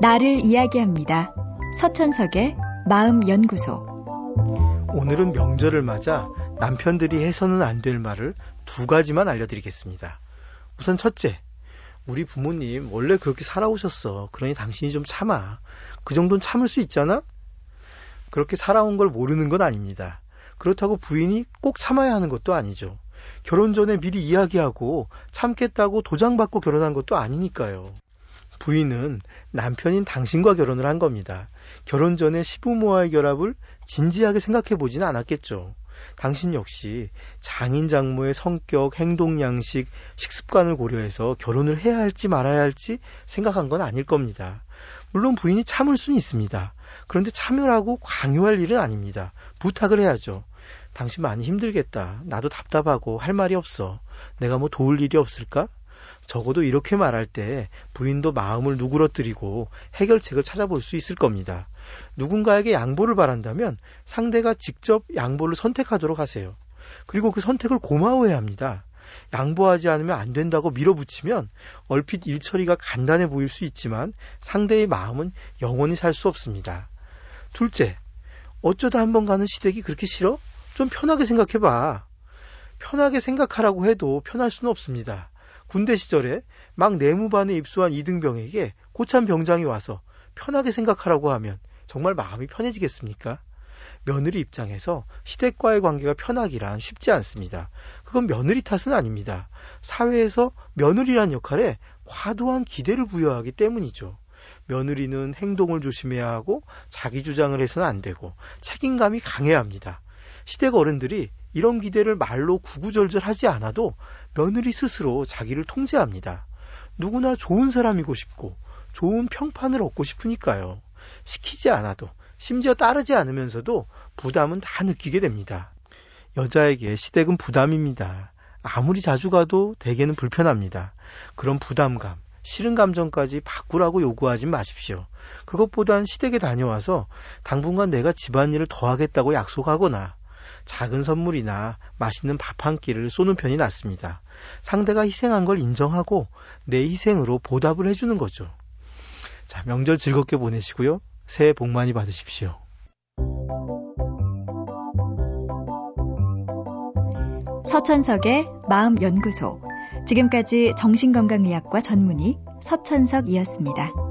나를 이야기합니다. 서천석의 마음연구소. 오늘은 명절을 맞아 남편들이 해서는 안 될 말을 두 가지만 알려드리겠습니다. 우선 첫째, 우리 부모님 원래 그렇게 살아오셨어. 그러니 당신이 좀 참아. 그 정도는 참을 수 있잖아? 그렇게 살아온 걸 모르는 건 아닙니다. 그렇다고 부인이 꼭 참아야 하는 것도 아니죠. 결혼 전에 미리 이야기하고 참겠다고 도장받고 결혼한 것도 아니니까요. 부인은 남편인 당신과 결혼을 한 겁니다. 결혼 전에 시부모와의 결합을 진지하게 생각해 보지는 않았겠죠. 당신 역시 장인 장모의 성격, 행동 양식, 식습관을 고려해서 결혼을 해야 할지 말아야 할지 생각한 건 아닐 겁니다. 물론 부인이 참을 수는 있습니다. 그런데 참여라고 강요할 일은 아닙니다. 부탁을 해야죠. 당신 많이 힘들겠다. 나도 답답하고 할 말이 없어. 내가 뭐 도울 일이 없을까? 적어도 이렇게 말할 때 부인도 마음을 누그러뜨리고 해결책을 찾아볼 수 있을 겁니다. 누군가에게 양보를 바란다면 상대가 직접 양보를 선택하도록 하세요. 그리고 그 선택을 고마워해야 합니다. 양보하지 않으면 안 된다고 밀어붙이면 얼핏 일처리가 간단해 보일 수 있지만 상대의 마음은 영원히 살 수 없습니다. 둘째, 어쩌다 한번 가는 시댁이 그렇게 싫어? 좀 편하게 생각해봐. 편하게 생각하라고 해도 편할 수는 없습니다. 군대 시절에 막 내무반에 입수한 이등병에게 고참 병장이 와서 편하게 생각하라고 하면 정말 마음이 편해지겠습니까? 며느리 입장에서 시댁과의 관계가 편하기란 쉽지 않습니다. 그건 며느리 탓은 아닙니다. 사회에서 며느리란 역할에 과도한 기대를 부여하기 때문이죠. 며느리는 행동을 조심해야 하고 자기 주장을 해서는 안 되고 책임감이 강해야 합니다. 시댁 어른들이 이런 기대를 말로 구구절절 하지 않아도 며느리 스스로 자기를 통제합니다. 누구나 좋은 사람이고 싶고 좋은 평판을 얻고 싶으니까요. 시키지 않아도 심지어 따르지 않으면서도 부담은 다 느끼게 됩니다. 여자에게 시댁은 부담입니다. 아무리 자주 가도 대개는 불편합니다. 그런 부담감, 싫은 감정까지 바꾸라고 요구하지 마십시오. 그것보단 시댁에 다녀와서 당분간 내가 집안일을 더 하겠다고 약속하거나 작은 선물이나 맛있는 밥 한 끼를 쏘는 편이 낫습니다. 상대가 희생한 걸 인정하고 내 희생으로 보답을 해주는 거죠. 자, 명절 즐겁게 보내시고요. 새해 복 많이 받으십시오. 서천석의 마음연구소. 지금까지 정신건강의학과 전문의 서천석이었습니다.